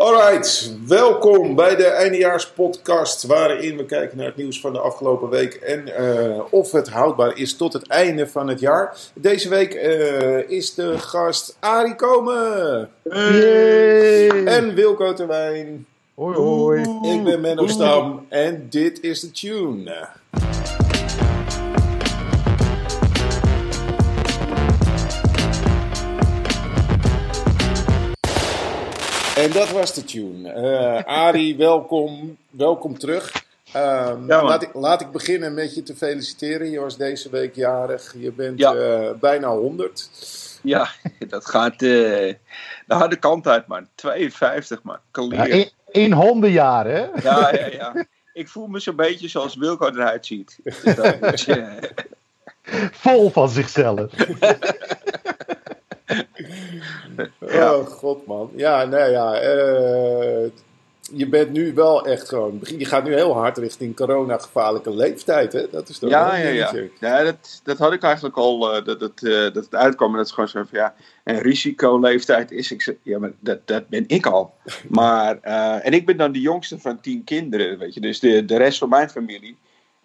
Alright, welkom bij de eindejaarspodcast waarin we kijken naar het nieuws van de afgelopen week en uh, of het houdbaar is tot het einde van het jaar. Deze week uh, is de gast Arie Komen hey. en Wilco Terwijn. Hoi hoi. Ik ben Menno Stam en dit is de tune. En dat was de tune. Uh, Arie, welkom, welkom terug. Um, Ja, man. laat, ik, laat ik beginnen met je te feliciteren. Je was deze week jarig. Je bent Ja. eh, bijna 100. Ja, dat gaat eh, de harde kant uit, man. 52, man. Ja, Kalier. in, in hondenjaren, hè? Ja, ja, ja. Ik voel me zo'n beetje zoals Wilco eruit ziet. Dus Vol van zichzelf. Ja. Oh, god man. Ja, nou ja. eh, je bent nu wel echt gewoon... Je gaat nu heel hard richting corona-gevaarlijke leeftijd, hè? Dat is toch ja, ja, ja. ja dat, dat had ik eigenlijk al, eh, dat, dat, eh, dat het uitkwam. En dat is gewoon zo van, ja, een risicoleeftijd is... Ik ja, maar dat, dat ben ik al. Maar, en ik ben dan de jongste van tien kinderen, weet je. Dus de, de rest van mijn familie,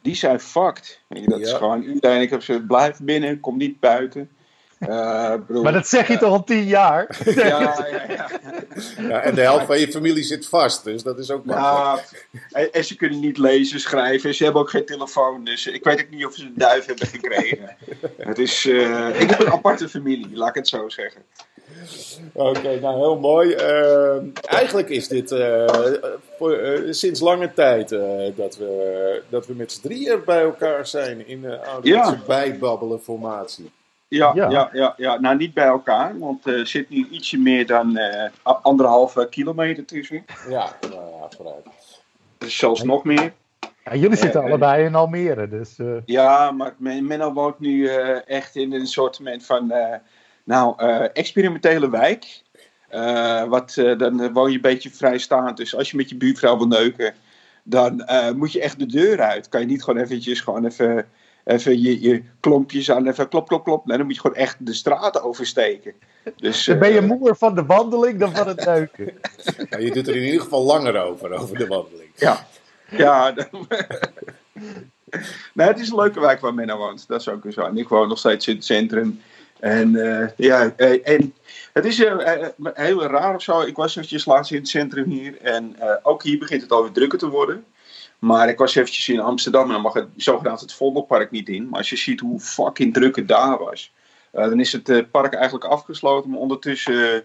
die zijn fucked. Weet je, dat is gewoon iedereen. Ik heb ze, blijf binnen, kom niet buiten. Eh, bedoel, Maar dat zeg je toch al tien jaar? Ja, ja, ja. Ja, en de helft van je familie zit vast, dus dat is ook makkelijk. Ja, en, ze kunnen niet lezen, schrijven. Ze hebben ook geen telefoon. Dus ik weet ook niet of ze een duif hebben gekregen. Het is, eh, ik heb een aparte familie, laat ik het zo zeggen. Oké, nou heel mooi. Eh, eigenlijk is dit eh, voor, eh, sinds lange tijd eh, dat, we, dat we met z'n drieën bij elkaar zijn in de ouderwetse Ja. bijbabbelen formatie. Ja, Ja. ja. Ja, ja, Nou, niet bij elkaar, want er zit nu ietsje meer dan eh, anderhalve kilometer tussen. Ja, nou ja, vooruit. Dus zelfs nog meer. Ja, jullie zitten Eh, allebei in Almere, dus... eh, Ja, maar Men- Menno woont nu eh, echt in een soort van, eh, nou, eh, experimentele wijk. Eh, wat, eh, dan woon je een beetje vrijstaand. Dus als je met je buurvrouw wil neuken, dan eh, moet je echt de deur uit. Kan je niet gewoon eventjes gewoon even, even je, je klompjes aan, even klop, klop, klop. Nee, dan moet je gewoon echt de straat oversteken. Dus, dan ben je eh, moer van de wandeling dan van het neuken. Nou, je doet er in ieder geval langer over, over de wandeling. Ja, ja. dan- nee, het is een leuke wijk waar Menno woont. Dat is ook zo. En ik woon nog steeds in het centrum. En eh, ja, eh, en het is heel raar of zo. Ik was eventjes laatst in het centrum hier. En eh, ook hier begint het alweer drukker te worden. Maar ik was eventjes in Amsterdam en dan mag het zogenaamd het Vondelpark niet in. Maar als je ziet hoe fucking druk het daar was. eh, dan is het eh, park eigenlijk afgesloten. Maar ondertussen eh,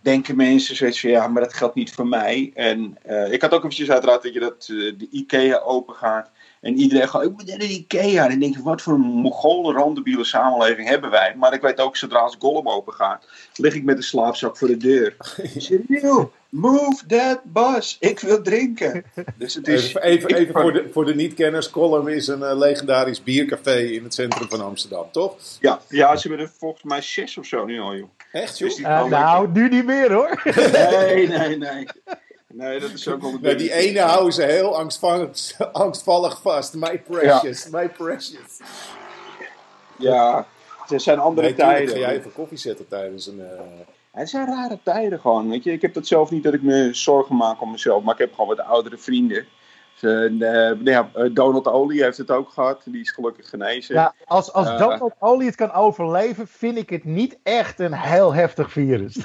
denken mensen zoiets van ja, maar dat geldt niet voor mij. En ik had ook eventjes uiteraard dat je dat de IKEA open gaat. En iedereen gaat, ik moet naar de IKEA. En dan denk ik, wat voor een mongolen randebiele samenleving hebben wij. Maar ik weet ook, zodra als Gollum open gaat, lig ik met een slaapzak voor de deur. "Neil, move that bus. Ik wil drinken. Dus het is... Even, even, voor de, voor de niet-kenners. Column is een eh, legendarisch biercafé in het centrum van Amsterdam, toch? Ja, ja, ze hebben er volgens mij zes of zo nu al, joh. Echt, joh? Dus Eh, nou, nu niet meer hoor. Nee, nee, nee. Nee, dat is ook wel Nee, die ene houden ze heel angstvallig, angstvallig vast. My precious, my precious. Ja, het zijn andere Nee, tijden. ga jij even koffie zetten tijdens een... eh, Het zijn rare tijden gewoon, weet je. Ik heb dat zelf niet dat ik me zorgen maak om mezelf, maar ik heb gewoon wat oudere vrienden. Eh, nou ja, eh, Donald Olie heeft het ook gehad, die is gelukkig genezen. Ja, als, als Eh. Donald Olie het kan overleven, vind ik het niet echt een heel heftig virus.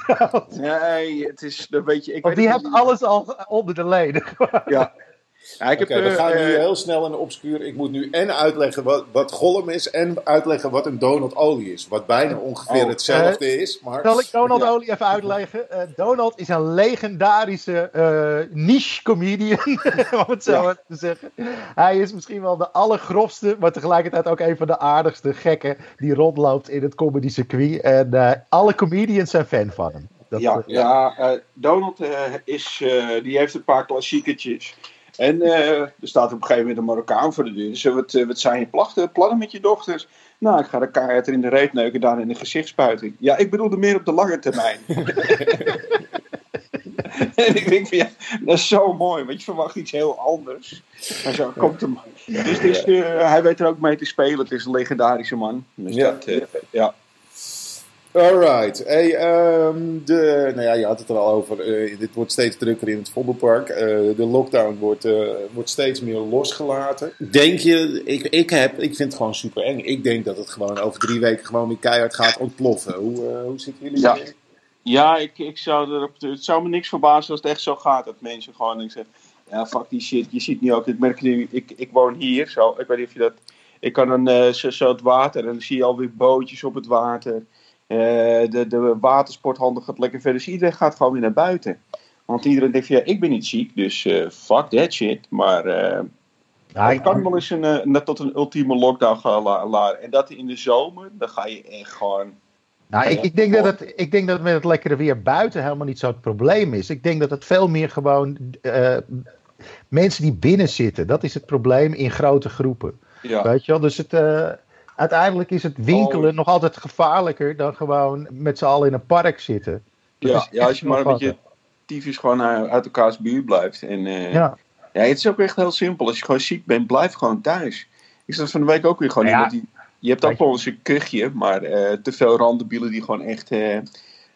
Nee, het is, dat weet je, ik Want weet die heeft alles al onder de leden. Ja. Ja, Oké, we eh, gaan nu eh, heel snel een obscuur. Ik moet nu en uitleggen wat, wat Gollum is en uitleggen wat een Donald Olie is. Wat bijna ongeveer Oh, hetzelfde is, maar... Zal ik Donald Ja. Olie even uitleggen? Eh, Donald is een legendarische eh, niche comedian, om het zo Ja. maar te zeggen. Hij is misschien wel de allergrofste, maar tegelijkertijd ook een van de aardigste gekken die rondloopt in het comedy circuit. En eh, alle comedians zijn fan van hem. Dat, ja, eh, ja eh, Donald eh, is, eh, die heeft een paar klassiekertjes. En eh, er staat op een gegeven moment een Marokkaan voor de deur. Wat, eh, wat zijn je plachten, plannen met je dochters? Nou, ik ga de kaart er in de reet neuken, daar in de gezichtspuiting. Ja, ik bedoelde meer op de lange termijn. en ik denk van ja, dat is zo mooi, want je verwacht iets heel anders. Maar zo komt hem. Dus eh, hij weet er ook mee te spelen. Het is een legendarische man. Dus Ja. dat, ja. Alright. Hey, ehm, de, nou ja, je had het er al over. eh, dit wordt steeds drukker in het Vondelpark. Eh, de lockdown wordt, eh, wordt steeds meer losgelaten. Denk je, ik, ik, heb, ik vind het gewoon super eng. Ik denk dat het gewoon over drie weken gewoon weer keihard gaat ontploffen. Hoe, hoe zitten jullie Ja. erin? Ja, ik, ik zou erop, het zou me niks verbazen als het echt zo gaat. Dat mensen gewoon ik zeg, ja, fuck die shit. Je ziet nu ook, ik merk nu, ik, ik woon hier, zo, ik weet niet of je dat, ik kan dan zo, zo het water en dan zie je alweer bootjes op het water. Eh, de, de watersporthandel gaat lekker verder. Dus iedereen gaat gewoon weer naar buiten. Want iedereen denkt van, ja, ik ben niet ziek, dus eh, fuck that shit. Maar eh Ja, het kan wel eens een, net tot een ultieme lockdown gaan la- laden. En dat in de zomer, dan ga je echt gewoon... Nou, ik, ik, denk dat het, ik denk dat het met het lekkere weer buiten helemaal niet zo het probleem is. Ik denk dat het veel meer gewoon mensen die binnen zitten, dat is het probleem in grote groepen. Ja, Weet je wel? Dus het, uiteindelijk is het winkelen Oh. nog altijd gevaarlijker dan gewoon met z'n allen in een park zitten. Dat ja, ja als je maar wel met je tyfus gewoon eh, uit elkaars buurt blijft. En, eh, ja. Ja. het is ook echt heel simpel. Als je gewoon ziek bent, blijf gewoon thuis. Ik zat van de week ook weer gewoon Ja. iemand die... Je hebt ook wel eens een kuchje, maar eh, te veel randebielen die gewoon echt... eh,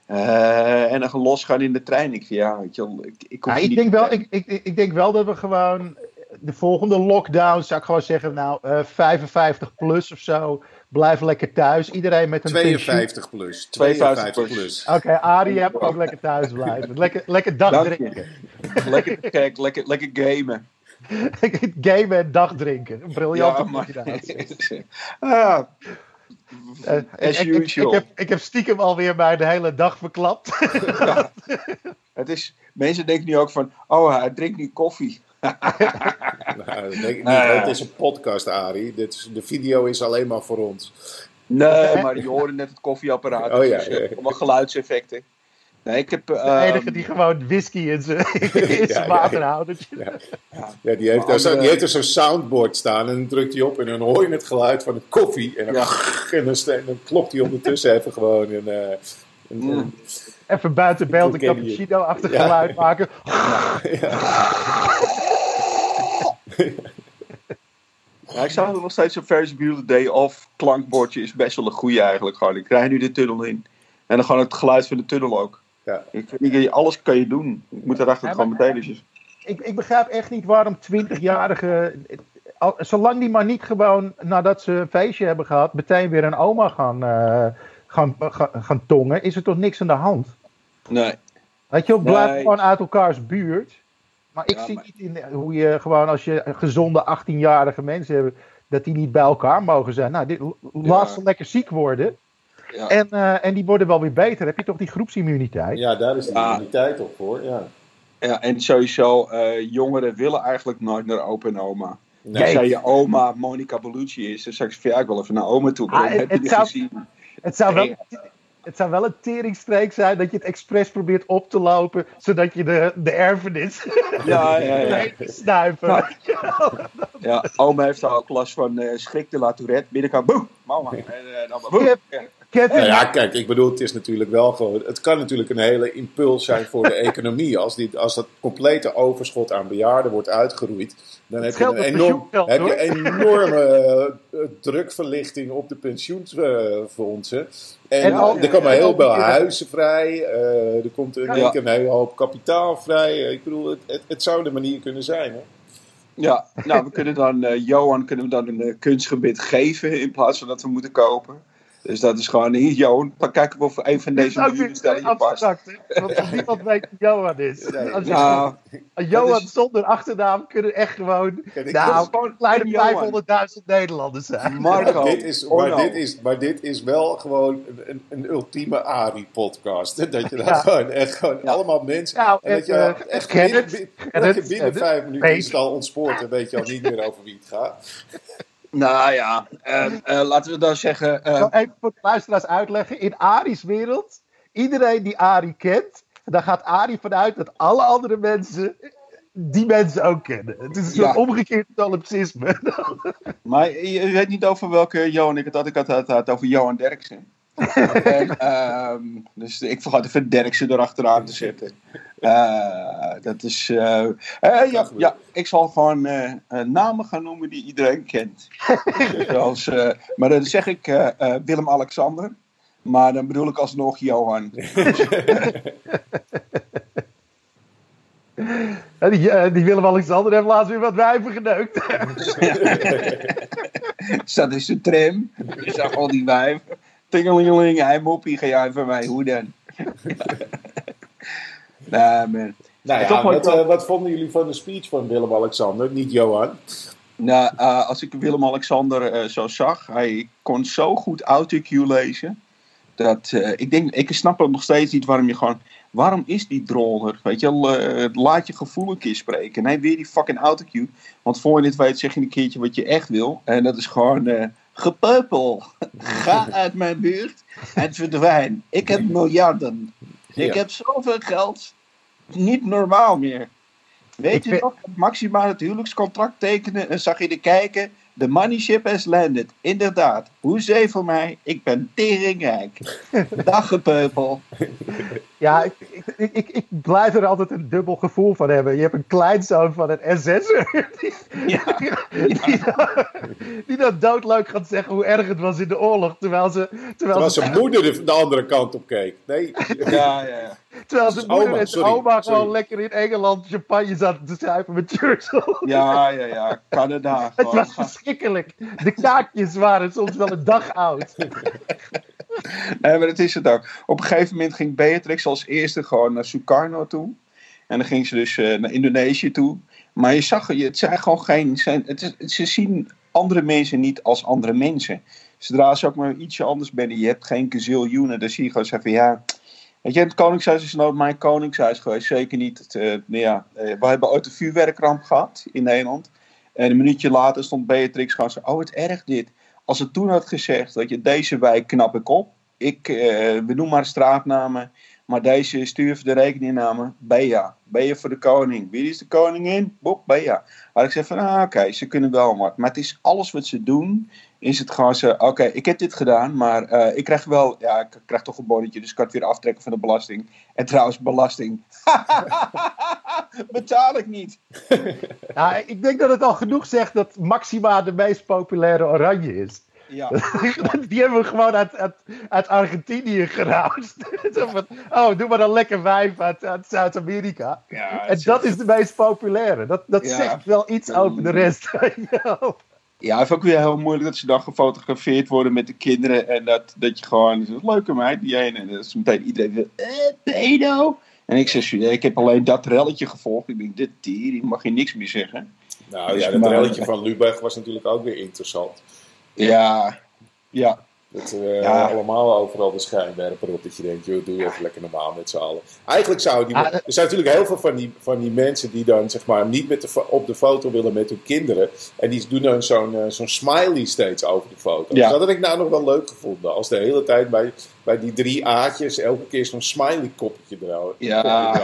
eh, en dan gaan losgaan in de trein. Ik, vind, ja, weet je wel, ik, ik, hoef Ja, je ik, niet denk wel, ik, ik, ik denk wel dat we gewoon de volgende lockdown, zou ik gewoon zeggen, nou, eh 55 plus of zo, blijf lekker thuis. Iedereen met een pensioen. 52 plus. 52 52 plus. plus. Oké, Arie, je hebt ook lekker thuis blijven. Lekker, lekker dag Dank je. drinken. lekker kijken, lekker, lekker gamen. Gamen en dag drinken. Een briljante Ja, combinatie. ah, Eh, ik, as ik, ik, ik usual. heb, ik heb stiekem alweer mijn de hele dag verklapt. Ja. Het is, mensen denken nu ook van, oh, hij drinkt nu koffie. Nou, dat denk ik niet. Nee. Het is een podcast, Arie. Dit is, de video is alleen maar voor ons. Nee, maar je hoorde net het koffieapparaat. Oh ja, dus, ja, eh, ja. allemaal geluidseffecten. Nee, ik heb... De ehm, enige die gewoon whisky in zijn in Ja, zijn ja, ja. waterhoudertje. Ja, die heeft, Maar daar zo, andere- die heeft er zo'n soundboard staan en dan drukt hij op en dan hoor je het geluid van de koffie. En dan, Ja. en dan, en klopt hij ondertussen even gewoon een, eh, een, Mm. Even buiten beeld een cappuccino-achtig Ja. geluid maken. ja, ik zou er nog steeds een Ferris Bueller Day Off klankbordje is best wel een goede eigenlijk. Gewoon. Ik krijg nu de tunnel in. En dan gewoon het geluid van de tunnel ook. Ja. Ik, ik, alles kan je doen. Ik moet daarachter Ja, gewoon maar- meteen dus. Ik, ik begrijp echt niet waarom 20-jarigen, al- zolang die maar niet gewoon nadat ze een feestje hebben gehad, meteen weer een oma gaan, eh, gaan, gaan, gaan tongen, is er toch niks aan de hand? Nee. Weet je blijf Nee. gewoon uit elkaars buurt. Maar ik Ja, zie maar- niet in hoe je gewoon als je gezonde 18-jarige mensen hebt, dat die niet bij elkaar mogen zijn. Nou, dit, laat ze lekker ziek worden. Ja. En, eh, en die worden wel weer beter. Heb je toch die groepsimmuniteit? ja, daar is de Ja. immuniteit op voor. Ja. Ja, en sowieso, eh, jongeren willen eigenlijk nooit naar opa en oma. Nee. Als jij je oma Monica Bellucci is, dan zeg ik ja, ik wil even naar oma toe. Ah, het- Heb je het zou- gezien? Het zou wel. Het zou wel een teringstreek zijn dat je het expres probeert op te lopen, zodat je de, de erfenis Ja, ja, snuiven. Ja. Ja, oma heeft ook last van eh schrik de la Tourette. Binnenkant, boem, mama. En, eh, dan maar, boem. Kevin, Nou ja, kijk, ik bedoel, het is natuurlijk wel gewoon. Het kan natuurlijk een hele impuls zijn voor de economie. Als, die, als dat complete overschot aan bejaarden wordt uitgeroeid, dan heb je een enorm, heb je enorme eh, drukverlichting op de pensioenfondsen. En, En al- er komen en heel veel huizen vrij. eh, er komt Ja. keer een hele hoop kapitaal vrij. Eh, Ik bedoel, het, het, het zou de manier kunnen zijn. Hè? Ja, nou, we kunnen dan, eh, Johan kunnen we dan een kunstgebied geven in plaats van dat we moeten kopen. Dus dat is gewoon hier, Johan. Dan kijken we of een van deze miljoenen stellen je past. abstract? Want niemand weet wie Johan is. Nee. Als Nou, Johan is- zonder achternaam kunnen echt gewoon Kijk, nou, gewoon kleine een Johan. 500.000 Nederlanders zijn. Marco. dit is, maar, dit is, maar dit is wel gewoon een, ultieme ARI-podcast. Dat je dat Ja. gewoon echt gewoon Ja. allemaal mensen. Nou, en dat je en, echt binnen, binnen, ken dat je het, binnen ken vijf minuten is het al ontspoort. Dan weet je al niet meer over wie het gaat. Nou ja, eh, eh, laten we dan zeggen. eh, Ik zal even voor de luisteraars uitleggen. In Ari's wereld, iedereen die Ari kent, daar gaat Ari vanuit dat alle andere mensen die mensen ook kennen. Het is een soort Ja. omgekeerd solipsisme. maar je, je weet niet over welke Johan ik het had. Ik had het had over Johan Derksen. En, ehm, dus ik vergat even Derksen erachteraan te zetten. Eh, dat is. eh, eh, ja, ja, ik zal gewoon eh, eh, namen gaan noemen die iedereen kent. Zoals, eh, maar dan zeg ik eh, eh, Willem-Alexander, Maar dan bedoel ik alsnog Johan. Die, die Willem-Alexander heeft laatst weer wat wijven geneukt. Zat in zijn tram. Je zag al die wijven. Tingelingeling, hij moppie, ga jij van mij, hoe dan? nee, man. Nou ja, wat, eh, wat vonden jullie van de speech van Willem-Alexander? Niet Johan. Nou, eh, als ik Willem-Alexander eh, zo zag, hij kon zo goed autocue lezen. Dat, eh, ik denk, ik snap het nog steeds niet waarom je gewoon... Waarom is die droller? Weet je eh, laat je gevoel een keer spreken. Nee, weer die fucking autocue. Want voor je dit weet zeg je een keertje wat je echt wil. En dat is gewoon... gepeupel. Ga uit mijn buurt en verdwijn. Ik heb miljarden. Ik heb zoveel geld. Niet normaal meer. Weet je nog, maximaal het huwelijkscontract tekenen en zag je er kijken. De money ship has landed. Inderdaad. Hoezee voor mij. Ik ben teringrijk. Dag gepeupel. Ja, ik, ik, ik, ik, blijf er altijd een dubbel gevoel van hebben. Je hebt een kleinzoon van een SS'er. Die, Ja. die, dan- die dan doodleuk gaat zeggen hoe erg het was in de oorlog. Terwijl ze, terwijl Terwijl ze, zijn moeder de, de andere kant op keek. Nee, Ja, ja, ja. terwijl zijn moeder Oma, en zijn sorry, oma gewoon sorry. lekker in Engeland champagne zaten te zuipen met Churchill. Ja, ja, ja. Canada. Het was verschrikkelijk. De kaakjes waren soms wel een dag oud. Nee, maar dat is het ook. Op een gegeven moment ging Beatrix als eerste gewoon naar Sukarno toe. En dan ging ze dus eh, naar Indonesië toe. Maar je zag, het zijn gewoon geen. Zijn, het is, ze zien andere mensen niet als andere mensen. Zodra ze ook maar ietsje anders binnen, je hebt geen gaziljoenen, dan zie je gewoon zeggen van ja. Weet je, het Koningshuis is nooit mijn Koningshuis geweest. Zeker niet. Het, eh, nou ja, eh, we hebben ooit een vuurwerkramp gehad in Nederland. En een minuutje later stond Beatrix gewoon zo: Oh, het erg dit. Als ze toen had gezegd: dat je deze wijk knap ik op. Ik, eh, we noemen maar straatnamen. Maar deze stuur de rekeningnamen. Bea. Bea voor de koning. Wie is de koningin? Bob, Bea. Had ik gezegd van, ah, oké, ze kunnen wel wat. Maar het is alles wat ze doen, is het gewoon zo, oké, ik heb dit gedaan, maar eh, ik krijg wel, ja, ik krijg toch een bonnetje, dus ik kan het weer aftrekken van de belasting. En trouwens, belasting. Betaal ik niet. Ja, ik denk dat het al genoeg zegt dat Maxima de meest populaire oranje is. Ja. Die hebben we gewoon uit, uit, uit Argentinië van, oh, doe maar een lekker wijf uit, uit Zuid-Amerika. ja En dat is de meest populaire. Dat, dat Ja. zegt wel iets over de rest. Ja. Het is ook weer heel moeilijk dat ze dan gefotografeerd worden met de kinderen. En dat, dat je gewoon, een leuke meid, die ene. En dat is meteen iedereen eh, pedo. En ik zeg, ja, ik heb alleen dat relletje gevolgd. Ik denk, dit dier, die mag je niks meer zeggen. nou Dus ja, dat maar- relletje van Lubach was natuurlijk ook weer interessant. Ja, ja. Dat we Ja. allemaal overal de schijnwerper op. Dat je denkt, joh, doe even lekker normaal met z'n allen. Eigenlijk zou die... Ah, er zijn natuurlijk heel veel van die, van die mensen die dan zeg maar niet met de, op de foto willen met hun kinderen. En die doen dan zo'n eh, zo'n smiley steeds over de foto. Ja. Dus dat had ik nou nog wel leuk gevonden. Als de hele tijd bij, bij die drie A'tjes elke keer zo'n smiley koppetje erouw- Ja.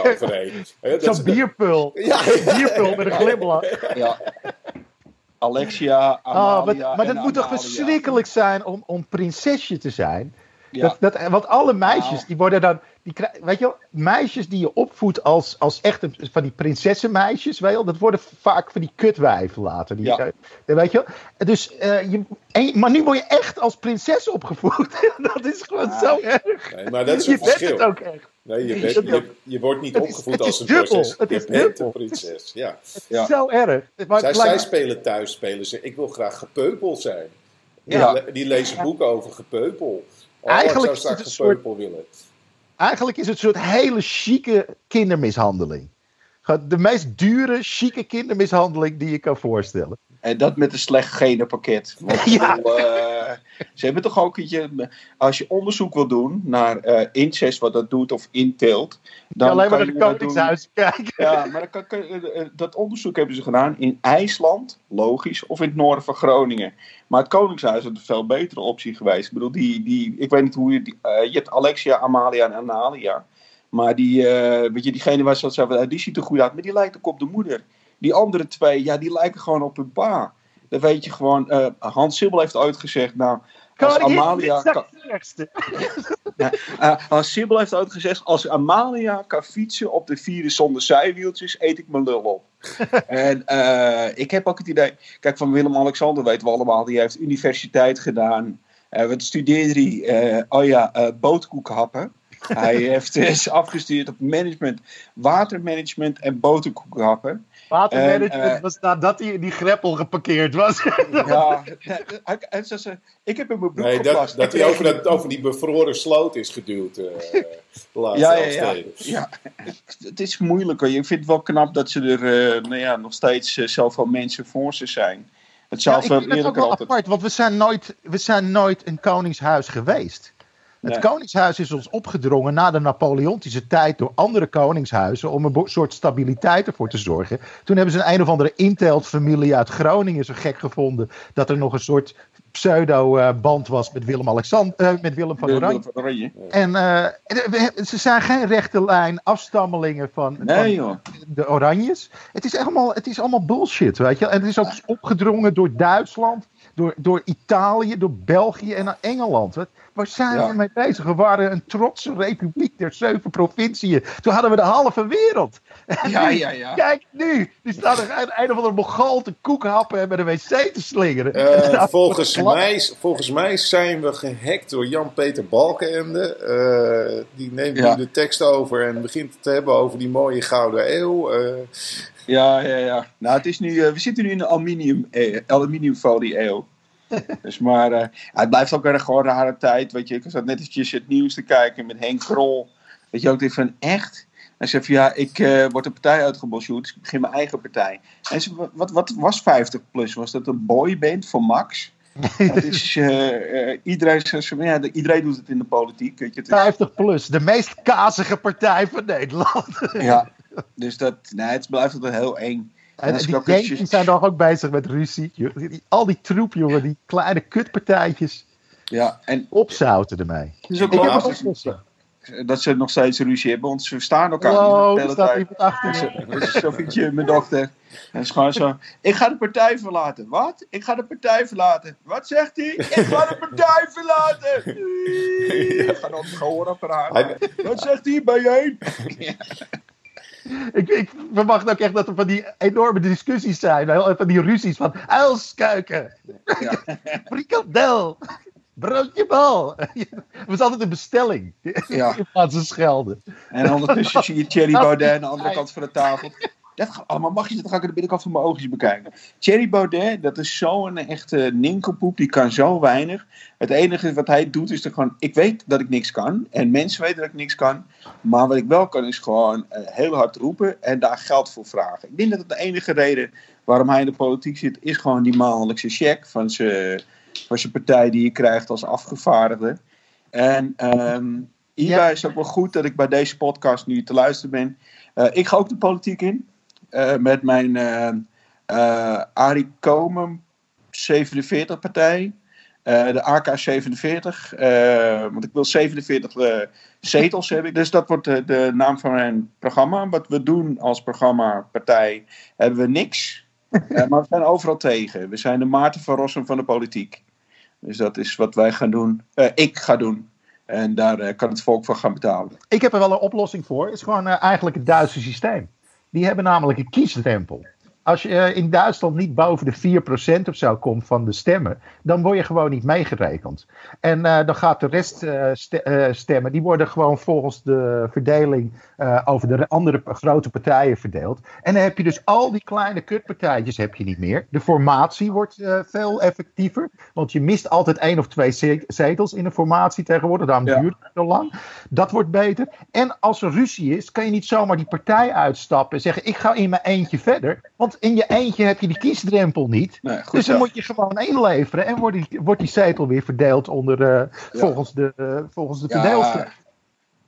Zo'n bierpul. Ja, Bierpul met een glimlach. ja. Alexia, Ah, Amalia maar, maar dat moet toch verschrikkelijk zijn om, om prinsesje te zijn? Ja. Dat, dat, want alle meisjes, Nou. die worden dan. Die, weet je wel, meisjes die je opvoedt als, als echt een, van die prinsessenmeisjes, weet je wel, dat worden vaak van die kutwijven later. Die, Ja. eh, weet je wel? Dus, eh, je, en, maar nu word je echt als prinses opgevoed. dat is gewoon Ja. zo erg. Nee, maar dat is je bent verschil. het ook echt. Nee, je, Het bent, is- je, je wordt niet het is- opgevoed het als is een dubbel. prinses. Het je is bent dubbel. een prinses. Ja. Ja. Zo erg. Maar Zij, het zij spelen thuis, spelen ze. Ik wil graag gepeupel zijn. Ja. Die, le- die lezen boeken over gepeupel. Oh, Eigenlijk ik is zou het straks een soort- gepeupel willen. Eigenlijk is het een soort hele chique kindermishandeling. De meest dure, chique kindermishandeling die je kan voorstellen. En dat met een slecht genenpakket. Want, Ja. eh, ze hebben toch ook iets. Als je onderzoek wil doen naar eh, incest, wat dat doet, of inteelt. Dan alleen maar naar dat doen- koningshuis kijken. Ja, maar kan, kan- eh, eh, dat onderzoek hebben ze gedaan in IJsland, logisch, of in het noorden van Groningen. Maar het Koningshuis is een veel betere optie geweest. Ik bedoel, die, die, ik weet niet hoe je. Die, je hebt Alexia, Amalia en Analia. Maar die, weet je, diegene waar ze van, die ziet er goed uit, maar die lijkt ook op de moeder. Die andere twee, ja, die lijken gewoon op hun pa. Dan weet je gewoon, eh, Hans Sibbel heeft ooit gezegd, nou, als Amalia... uh, als Sibyl heeft ook gezegd: als Amalia kan fietsen op de vierde zonder zijwieltjes, eet ik mijn lul op. en eh, ik heb ook het idee, kijk, van Willem-Alexander weten we allemaal, die heeft universiteit gedaan. Eh, wat studeerde hij? Eh, oh ja, boterkoekhappen. Hij heeft, is afgestudeerd op management, watermanagement en boterkoekhappen. Watermanagement was nadat hij in die greppel geparkeerd was. ja, hij, zei, ik heb in mijn broek nee, dat, dat hij over, dat, over die bevroren sloot is geduwd. Uh, de laatste ja, ja, ja, ja, het is moeilijker. Je vindt het wel knap dat ze er uh, nou ja, nog steeds uh, zoveel mensen voor ze zijn. Het ja, ik vind het ook wel altijd... apart, want we zijn, nooit, we zijn nooit een koningshuis geweest. Het koningshuis is ons opgedrongen na de Napoleontische tijd door andere koningshuizen om een soort stabiliteit ervoor te zorgen. Toen hebben ze een een of andere inteelt-familie uit Groningen zo gek gevonden dat er nog een soort pseudo-band was met Willem, Alexander, eh, met Willem van Oranje. Van Oranje. En eh, ze zijn geen rechte lijn afstammelingen van, Nee de Oranjes. Het is, allemaal, het is allemaal bullshit, weet je. En het is ook opgedrongen door Duitsland, door, door Italië, door België en naar Engeland. Wat, waar zijn Ja. we mee bezig? We waren een trotse republiek der zeven provinciën. Toen hadden we de halve wereld. En Ja, nu, ja, ja. Kijk nu, die staat er een, een of andere Mongool te koekhappen en met een wc te slingeren. Eh, Nou, volgens, mij, volgens mij zijn we gehackt door Jan-Peter Balkenende. Eh, die neemt Ja. nu de tekst over en begint het te hebben over die mooie Gouden Eeuw. Eh, Ja, ja, ja. Nou, het is nu, we zitten nu in de aluminium, eh, aluminiumfolie eeuw. dus maar, het blijft ook een gewoon een rare tijd. Weet je, ik zat net eventjes het nieuws te kijken met Henk Krol. Weet je ook dit van echt? Hij zegt van ja, ik eh, word een partij uitgebosjoerd, dus ik begin mijn eigen partij. En ze, wat, wat, was 50 plus? Was dat een boyband voor Max? het is, eh, eh, iedereen, ja, de- iedereen doet het in de politiek. Weet je, het is- 50 plus, de meest kazige partij van Nederland. ja, dus dat, nee, het blijft altijd heel eng. En die Yankees zijn toch ook bezig met ruzie. Al die troep, jongen, die kleine kutpartijtjes. Ja, en Opzouten ermee. is ook Ik heb dat ze nog steeds ruzie hebben, want ze verstaan elkaar Wow, niet er de staat hele iemand achter tijd. je. Dat is Zo'n vriendje, mijn dochter. En gewoon zo. Ik ga de partij verlaten. Wat? Ik ga de partij verlaten. Wat zegt hij? Ik ga de partij verlaten. Ik ga dan hij, Wat zegt hij bij je? Ik, ik verwacht ook echt dat er van die enorme discussies zijn. Van die ruzies van uilskuiken, Ja. frikandel, broodje bal. Het was altijd een bestelling. Ja. In plaats van schelden. En ondertussen zie je Thierry Baudet aan de andere kant van de tafel. Dat ga, allemaal mag je dat? Ga ik aan de binnenkant van mijn oogjes bekijken. Thierry Baudet, dat is zo'n echte ninkelpoep. Die kan zo weinig. Het enige wat hij doet is er gewoon... Ik weet dat ik niks kan. En mensen weten dat ik niks kan. Maar wat ik wel kan is gewoon eh, heel hard roepen. En daar geld voor vragen. Ik denk dat het de enige reden waarom hij in de politiek zit... is gewoon die maandelijkse check van zijn, van zijn partij die je krijgt als afgevaardigde. En ehm hierbij Ja. is het ook wel goed dat ik bij deze podcast nu te luisteren ben. Eh, ik ga ook de politiek in. eh, met mijn Arie Komen 47 partij. de AK47. eh, want ik wil 47 eh, zetels hebben. Dus dat wordt de, de naam van mijn programma. Wat we doen als programma partij hebben we niks. Eh, maar we zijn overal tegen. We zijn de Maarten van Rossum van de politiek. Dus dat is wat wij gaan doen. Eh, ik ga doen. En daar eh, kan het volk van gaan betalen. Ik heb er wel een oplossing voor. Het is gewoon eigenlijk het Duitse systeem. Die hebben namelijk een kiesdrempel. Als je eh, in Duitsland niet boven de 4% of zo komt van de stemmen, dan word je gewoon niet meegerekend. En eh, dan gaat de rest eh, ste- stemmen, die worden gewoon volgens de verdeling over de andere grote partijen verdeeld. En dan heb je dus al die kleine kutpartijtjes heb je niet meer. De formatie wordt veel effectiever, want je mist altijd één of twee ze- zetels in een formatie tegenwoordig. Daarom Ja. duurt het zo lang. Dat wordt beter. En als er ruzie is, kan je niet zomaar die partij uitstappen en zeggen: Ik ga in mijn eentje verder. Want in je eentje heb je die kiesdrempel niet. Nee, goed dus dan moet je gewoon inleveren en wordt die, wordt die zetel weer verdeeld onder, eh, volgens de, eh, volgens de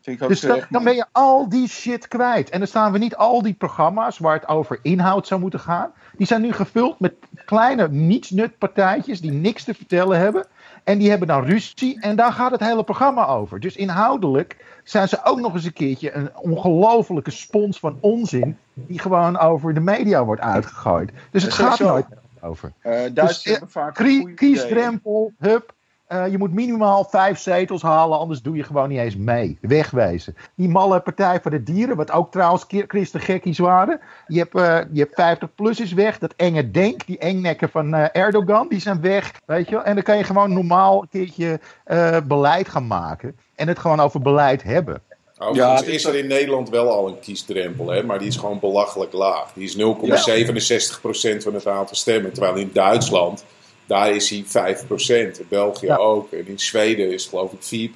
Ja, Dus dan, ben je al die shit kwijt. En dan staan we niet al die programma's waar het over inhoud zou moeten gaan. Die zijn nu gevuld met kleine nietsnutpartijtjes die niks te vertellen hebben. En die hebben dan ruzie en daar gaat het hele programma over. Dus inhoudelijk zijn ze ook nog eens een keertje een ongelofelijke spons van onzin. Die gewoon over de media wordt uitgegooid. Dus het gaat nooit over. Eh, Duitsers Dus, hebben vaak Krie- kiesdrempel, hup. Eh, je moet minimaal vijf zetels halen, anders doe je gewoon niet eens mee. Wegwezen. Die malle Partij voor de Dieren, wat ook trouwens christengekkies waren. Je hebt, uh, je hebt 50 plus is weg. Dat enge Denk, die engnekken van uh, Erdogan, die zijn weg. Weet je? En dan kan je gewoon normaal een keertje beleid gaan maken. En het gewoon over beleid hebben. Overigens ja, is er in Nederland wel al een kiesdrempel, hè, maar die is gewoon belachelijk laag. Die is 0,67% van het aantal stemmen. Terwijl in Duitsland, daar is hij 5%. In België ook. En in Zweden is het geloof ik 4%.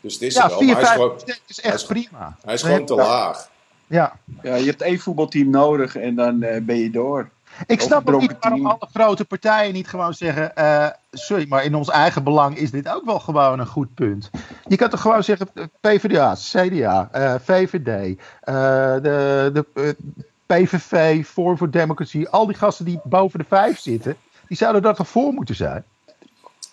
Dus het is ja, wel. 4, maar hij is, gewoon, is echt prima. Hij is gewoon te laag. Ja. ja, je hebt één voetbalteam nodig en dan uh, ben je door. Ik snap ook niet waarom alle grote partijen niet gewoon zeggen: uh, sorry, maar in ons eigen belang is dit ook wel gewoon een goed punt. Je kan toch gewoon zeggen: PvdA, CDA, uh, VVD, uh, de, de PVV, Voor voor Democratie, al die gasten die boven de vijf zitten, die zouden daar toch voor moeten zijn?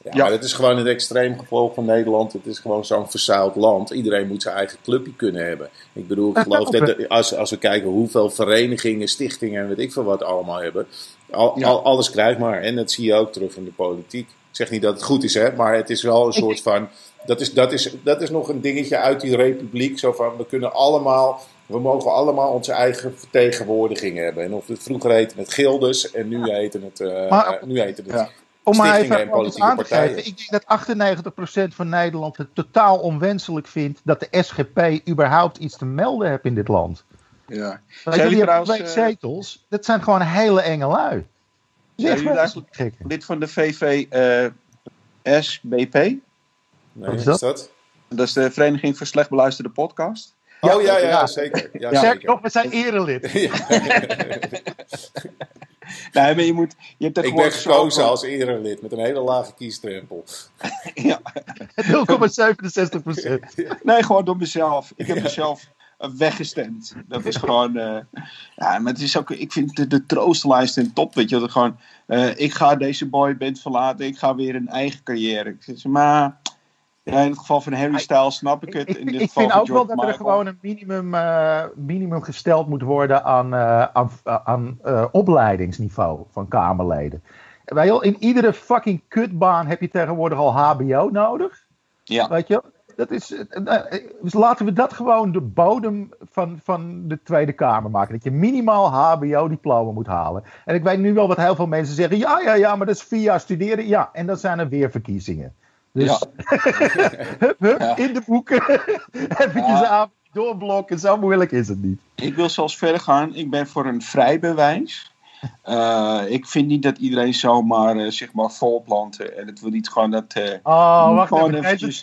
Ja, ja. Maar het is gewoon het extreem gevolg van Nederland. Het is gewoon zo'n verzuild land. Iedereen moet zijn eigen clubje kunnen hebben. Ik bedoel, ik geloof dat als, als we kijken hoeveel verenigingen, stichtingen en weet ik veel wat allemaal hebben. Al, al, alles krijgt maar. En dat zie je ook terug in de politiek. Ik zeg niet dat het goed is, hè, maar het is wel een soort van. Dat is, dat, is, dat is nog een dingetje uit die republiek. Zo van, we kunnen allemaal. We mogen allemaal onze eigen vertegenwoordiging hebben. En of het vroeger heette het gildes en nu heette het, uh, maar, nu heette het ja om maar even aan te geven, ik denk dat 98% van Nederland het totaal onwenselijk vindt dat de SGP überhaupt iets te melden heeft in dit land. Ja. Die trouwens, twee eh, zetels, dat zijn gewoon hele enge lui. Zijn jullie eigenlijk lid van de VV uh, SBP? Nee, Wat is dat? dat? Dat is de Vereniging voor Slecht Beluisterde Podcast. Oh ja, ja, ja zeker. Ja, ja. Zeg nog, we zijn erelid. nee, maar je moet. Je hebt ik ben gekozen als erelid met een hele lage kiesdrempel. ja. 0,67 procent. nee, gewoon door mezelf. Ik heb mezelf weggestemd. Dat is gewoon. Uh, ja, maar het is ook. Ik vind de, de troostlijst in top. Weet je, dat gewoon. Uh, ik ga deze boyband verlaten. Ik ga weer een eigen carrière. Ik zeg, maar ja, in het geval van Harry Styles snap ik het. In ik, dit ik vind ook wel dat er gewoon een minimum, uh, minimum gesteld moet worden aan, uh, aan, aan uh, opleidingsniveau van Kamerleden. Wij, in iedere fucking kutbaan heb je tegenwoordig al HBO nodig. Ja. Weet je? Dat is, dus laten we dat gewoon de bodem van, van de Tweede Kamer maken. Dat je minimaal HBO-diploma moet halen. En ik weet nu wel wat heel veel mensen zeggen: ja, ja, ja, maar dat is vier jaar studeren. Ja, en dan zijn er weer verkiezingen. Dus ja. hup, hup, ja. in de boeken. Eventjes ja. aan doorblokken. Zo moeilijk is het niet. Ik wil zelfs verder gaan. Ik ben voor een vrijbewijs. Uh, ik vind niet dat iedereen zomaar uh, zeg maar volplanten. En het wil niet gewoon dat. Uh, oh, wacht even. Eventjes.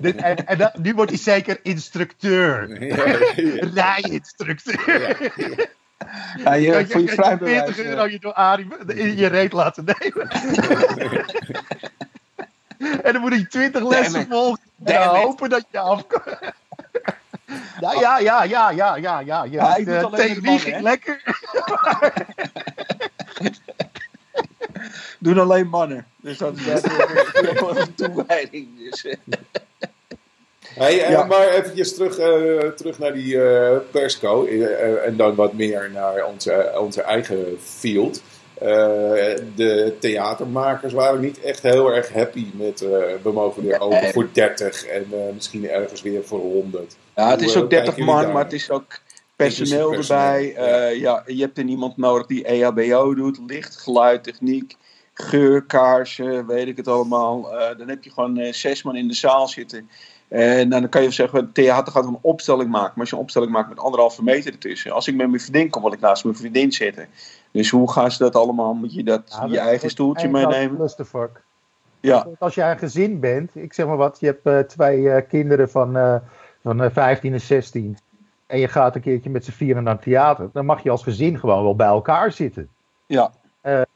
Dit, en, en dat, nu wordt hij zeker instructeur. Ja, ja. Rijinstructeur. Ja, je, voor je vrijbewijs. 40 euro je door Arie in je reet laten nemen. En dan moet ik 20 lessen volgen. En hopen dat je afkomt. Ja, ja, ja, ja, ja, ja, ja. ja. de theorie ging lekker. Doen alleen mannen. Dus dat is een toewijding. Dus. Hey, ja. Maar eventjes terug, uh, terug naar die uh, persco. Uh, en dan wat meer naar onze, onze eigen field. Uh, de theatermakers waren niet echt heel erg happy met uh, we mogen weer open voor 30 en uh, misschien ergens weer voor 100. Ja, het is ook 30 man, maar het is ook personeel, personeel erbij. Ja. ja. je hebt er iemand nodig die EHBO doet, licht, geluid, techniek, geur, kaarsen, weet ik het allemaal. dan heb je gewoon zes man in de zaal zitten. En dan kan je zeggen, het theater gaat een opstelling maken. Maar als je een opstelling maakt met anderhalve meter ertussen. Als ik met mijn vriendin kom, wil ik naast mijn vriendin zitten. Dus hoe gaan ze dat allemaal? Moet je dat ja, je eigen stoeltje meenemen? fuck. Ja. Als je een gezin bent, ik zeg maar wat, je hebt uh, twee uh, kinderen van, uh, van 15 en 16. En je gaat een keertje met z'n vieren naar het theater. Dan mag je als gezin gewoon wel bij elkaar zitten. Ja.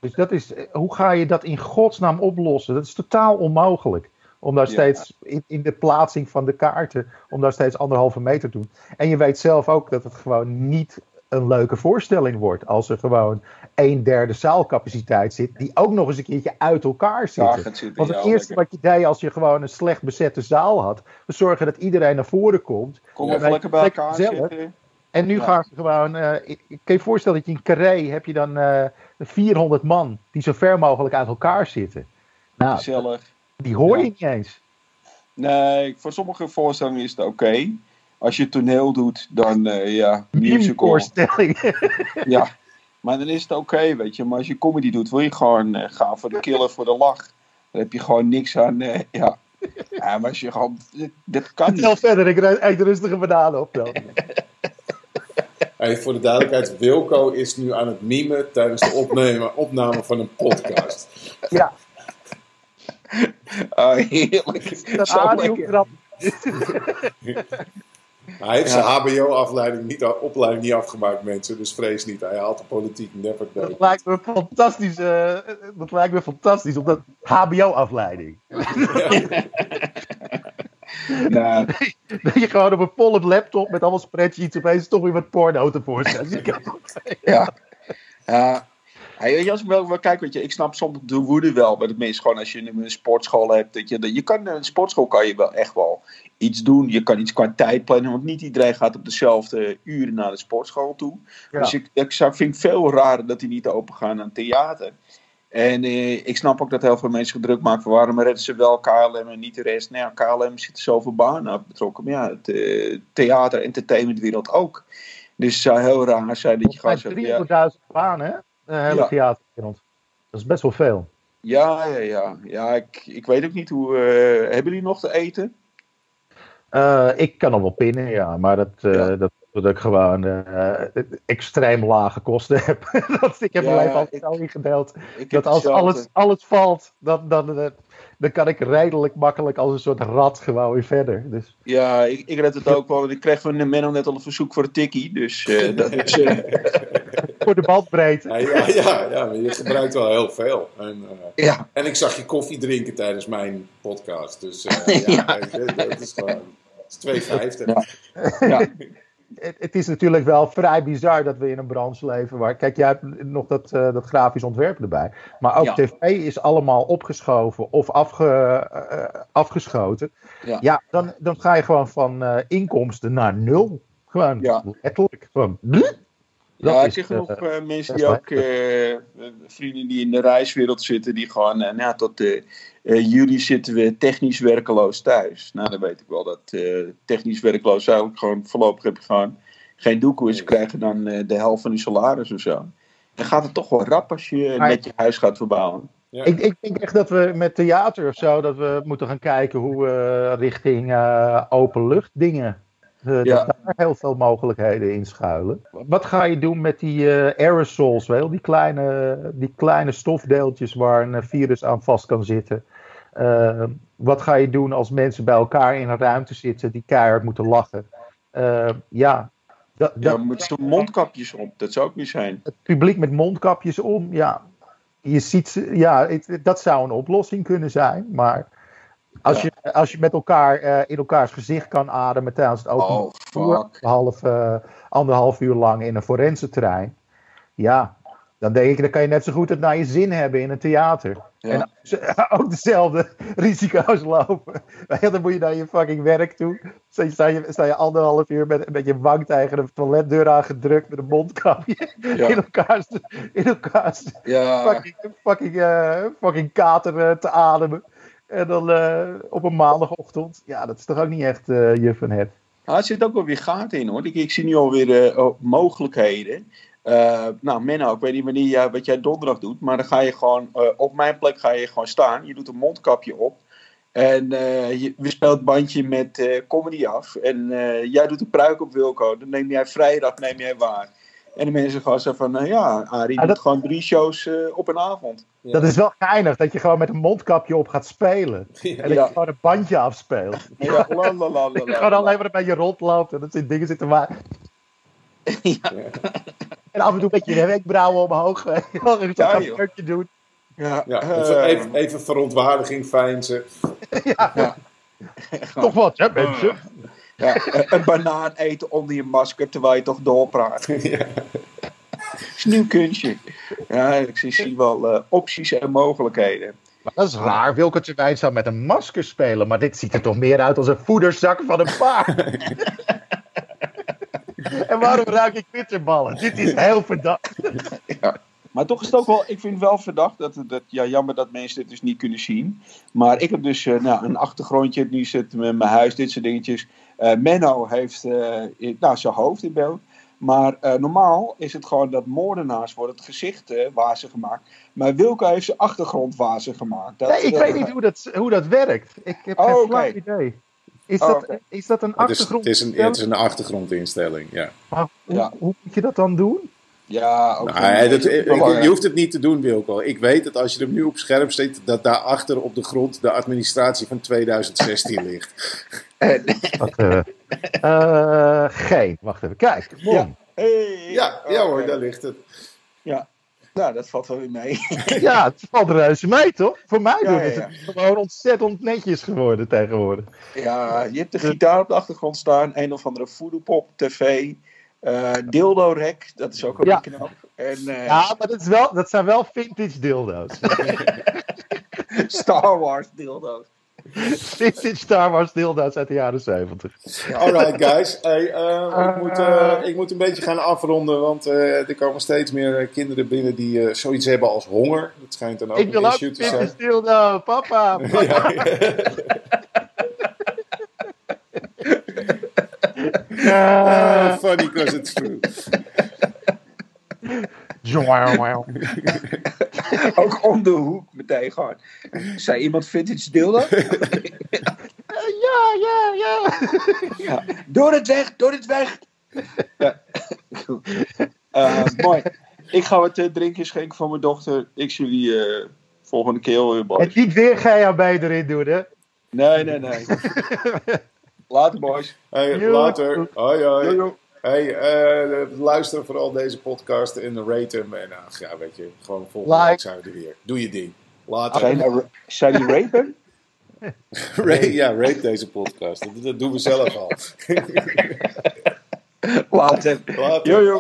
dus dat is, hoe ga je dat in godsnaam oplossen? Dat is totaal onmogelijk. Om daar steeds in, in, de plaatsing van de kaarten, om daar steeds anderhalve meter te doen. En je weet zelf ook dat het gewoon niet een leuke voorstelling wordt. Als er gewoon een derde zaalcapaciteit zit, die ook nog eens een keertje uit elkaar zit. Want het eerste wat je deed als je gewoon een slecht bezette zaal had, was zorgen dat iedereen naar voren komt. Kom even lekker bij elkaar zitten. En nu ja. gaan ze gewoon. Uh, ik, ik, kan je voorstellen dat je in Carré heb je dan uh, eh, 400 man die zo ver mogelijk uit elkaar zitten. Nou, Gezellig. Die hoor je niet eens. Nee, voor sommige voorstellingen is het oké. Als je toneel doet, dan uh, ja, musical. voorstelling. ja, maar dan is het oké, weet je. Maar als je comedy doet, wil je gewoon uh, gaan voor de killer, voor de lach. Dan heb je gewoon niks aan, uh, ja. ja. maar als je gewoon, dit, dit kan niet. Tel verder, ik rijd echt rustige bananen op dan. Hey, voor de duidelijkheid, Wilco is nu aan het mimen tijdens de opname, opname van een podcast. Ja. Oh, heerlijk. Dat Zo Hij heeft zijn HBO-afleiding niet, opleiding niet afgemaakt, mensen. Dus vrees niet. Hij haalt de politiek never Dat lijkt me fantastisch. eh, dat lijkt me fantastisch. Op dat HBO-afleiding. Nou, Dat je gewoon op een volle laptop met allemaal spreadsheets opeens toch weer wat porno tevoorschijn. ja. Ja. Hey, weet je, als ik wel, wel kijk, weet je, ik snap soms de woede wel. Maar het meest gewoon als je een sportschool hebt. Dat je, dat je kan, in een sportschool kan je wel echt wel iets doen. Je kan iets qua tijd plannen. Want niet iedereen gaat op dezelfde uren naar de sportschool toe. Ja. Dus ik, ik zou, vind het veel raar dat die niet open gaan aan theater. En eh, ik snap ook dat heel veel mensen druk maken van waarom redden ze wel KLM en niet de rest. Nou ja, KLM zit zoveel banen betrokken. Maar ja, het eh, theater, entertainmentwereld ook. Dus het zou heel raar zijn dat je gewoon zegt, ja, 300.000 banen, hè? De hele Ja. theaterwereld. Dat is best wel veel. ja, ja, ja. ja ik, ik weet ook niet hoe, eh, hebben jullie nog te eten? Eh, ik kan nog wel pinnen, ja. Maar dat, eh, Ja. dat, dat ik gewoon eh, extreem lage kosten heb. dat, ik heb Ja, mijn altijd zo ingedeeld. Dat als alles, alles valt, dan, dan, dan, dan kan ik redelijk makkelijk als een soort rat gewoon weer verder. Dus Ja, ik, ik red het ook wel. want Ik kreeg van Menno net al een verzoek voor een tikkie. Dus eh, dat is... eh, voor de bandbreedte. Ja, ja, ja, ja, maar je gebruikt wel heel veel. En, ja. en ik zag je koffie drinken tijdens mijn podcast. Dus eh, ja, Ja. weet je, dat is gewoon... Het is 2,50. Ja. ja. Het, het is natuurlijk wel vrij bizar dat we in een branche leven waar. Kijk, jij hebt nog dat, eh, dat grafisch ontwerp erbij. Maar ook Ja. tv is allemaal opgeschoven of afge, eh, afgeschoten. Ja. Ja, dan, dan ga je gewoon van eh, inkomsten naar nul. Gewoon Ja. letterlijk. Gewoon. Dat ja, ik zie genoeg eh, eh, mensen die ook, eh, vrienden die in de reiswereld zitten, die gewoon, eh, nou, tot juli zitten we technisch werkeloos thuis. Nou, dan weet ik wel dat eh, technisch werkeloos zou ik gewoon voorlopig heb je gewoon geen doekoe is. Ze krijgen dan eh, de helft van hun salaris of zo. Dan gaat het toch wel rap als je net je huis gaat verbouwen. Ja. Ik, ik denk echt dat we met theater of zo, dat we moeten gaan kijken hoe we richting eh openlucht dingen. Eh, Ja. Dat daar heel veel mogelijkheden in schuilen. Wat ga je doen met die eh, aerosols, wel? Die, kleine, die kleine stofdeeltjes waar een eh, virus aan vast kan zitten? Wat ga je doen als mensen bij elkaar in een ruimte zitten die keihard moeten lachen? Ja, dat, Ja, dat- met zo'n mondkapjes op, dat zou ook niet zijn. het publiek met mondkapjes om, ja. Je ziet, ja, het- dat zou een oplossing kunnen zijn. Maar als, Ja. je, als je met elkaar eh, in elkaars gezicht kan ademen tijdens het open Oh, half, eh, anderhalf uur lang in een forensentrein. Ja, dan denk ik, dan kan je net zo goed het naar je zin hebben in een theater. Ja. En ook dezelfde risico's lopen. Dan moet je naar je fucking werk toe. Sta je, sta je, sta je anderhalf uur met, met je wang tegen de toiletdeur aangedrukt met een mondkapje. Ja. In elkaars, in elkaars Ja, fucking, fucking, eh, fucking kater te ademen. En dan eh, op een maandagochtend. Ja, dat is toch ook niet echt eh je van het. Ah, er zit ook wel weer gaten in hoor. Ik, ik zie nu alweer oh, mogelijkheden. Nou, Menno, ik weet niet wanneer wat jij donderdag doet, maar dan ga je gewoon op mijn plek ga je gewoon staan. Je doet een mondkapje op. En je, we speelt bandje met comedy af. En jij doet een pruik op Wilco. Dan neem jij vrijdag neem jij waar. En de mensen gaan zeggen van, nou ja, Arie Ah, doet dat- gewoon drie shows eh, op een avond. Ja. Dat is wel geinig dat je gewoon met een mondkapje op gaat spelen. En dat Ja. je gewoon een bandje afspeelt. Ja, la, la, la, la, Dat je gewoon alleen maar een beetje rondloopt en dat zijn dingen zitten maar. Ja. En af en toe een beetje je wenkbrauwen omhoog. weet je wel, en Ja, zo'n joh. werkje doen. Ja, Ja, eh, even, even, even verontwaardiging fijnsen. Toch wat, hè, mensen? Ja, een- banaan eten onder je masker terwijl je toch doorpraat. Ja. is een nieuw kunstje. Ja, ik zie, zie wel eh, opties en mogelijkheden. Maar dat is raar. Wilke Terwijn zou met een masker spelen. Maar dit ziet er toch meer uit als een voederzak van een paard. en waarom ruik ik bitterballen? Dit is heel verdacht. Maar toch is het ook wel, ik vind het wel verdacht dat, dat ja, jammer dat mensen dit dus niet kunnen zien. Maar ik heb dus uh, nou, een achtergrondje, nu zit met mijn huis, dit soort dingetjes. Uh, Menno heeft uh, nou, zijn hoofd in beeld. Maar normaal is het gewoon dat moordenaars worden het gezicht wazig gemaakt. Maar Wilco heeft zijn achtergrond wazig gemaakt. Dat, nee, ik weet niet hoe dat, hoe dat werkt. Ik heb oh, geen okay. idee. Is, dat, okay. is dat een achtergrond? Het is, het, is een, het is een achtergrondinstelling, ja. Maar hoe, ja. hoe moet je dat dan doen? Ja, ook nou, dat, je, je hoeft het niet te doen, Wilco. Ik weet dat als je hem nu op scherm zet, dat daarachter op de grond de administratie van 2016 ligt. Even. Uh, geen. Wacht even. Kijk. Ja. Hey. Ja, ja hoor, okay. daar ligt het. Ja. Nou, dat valt wel weer mee. ja, het valt reuze mee, toch? Voor mij Ja, doen ja, is ja. het gewoon ontzettend netjes geworden tegenwoordig. Ja, je hebt de gitaar op de achtergrond staan. Een of andere voodoo-pop tv. Eh dildo-rek, dat is ook wel Ja. knap. En eh, Ja, maar dat, is wel, dat zijn wel vintage dildo's. Star Wars dildo's. vintage Star Wars dildo's uit de jaren 70. Alright, guys. Hey, eh, ik, moet, ik moet een beetje gaan afronden, want eh, er komen steeds meer kinderen binnen die eh, zoiets hebben als honger. Dat schijnt dan ook Ik wil een ook issue te zijn. vintage dildo, papa. papa. Ja, Eh, Ah, funny because it's true. Ook om de hoek meteen gewoon. Zei iemand vintage dildo? ja, ja, ja. Ja. Door het weg, door het weg. Ja. Eh, mooi. Ik ga wat eh, drinken schenken van mijn dochter. Ik zie jullie eh, volgende keer weer, En boys. niet weer GHB erin doen, hè? Nee, nee, nee. Later, boys. Hey, Yo. later. Hoi, hoi. Yo, yo. Hey, eh, luister vooral deze podcast en rate hem. En ach, ja, weet je, gewoon volgende Like. week zijn we er weer. Doe je ding. Later. Zijn, zijn die rapen? Rate- ja, rate deze podcast. Dat, dat doen we zelf al. Later. Later. Yo, yo.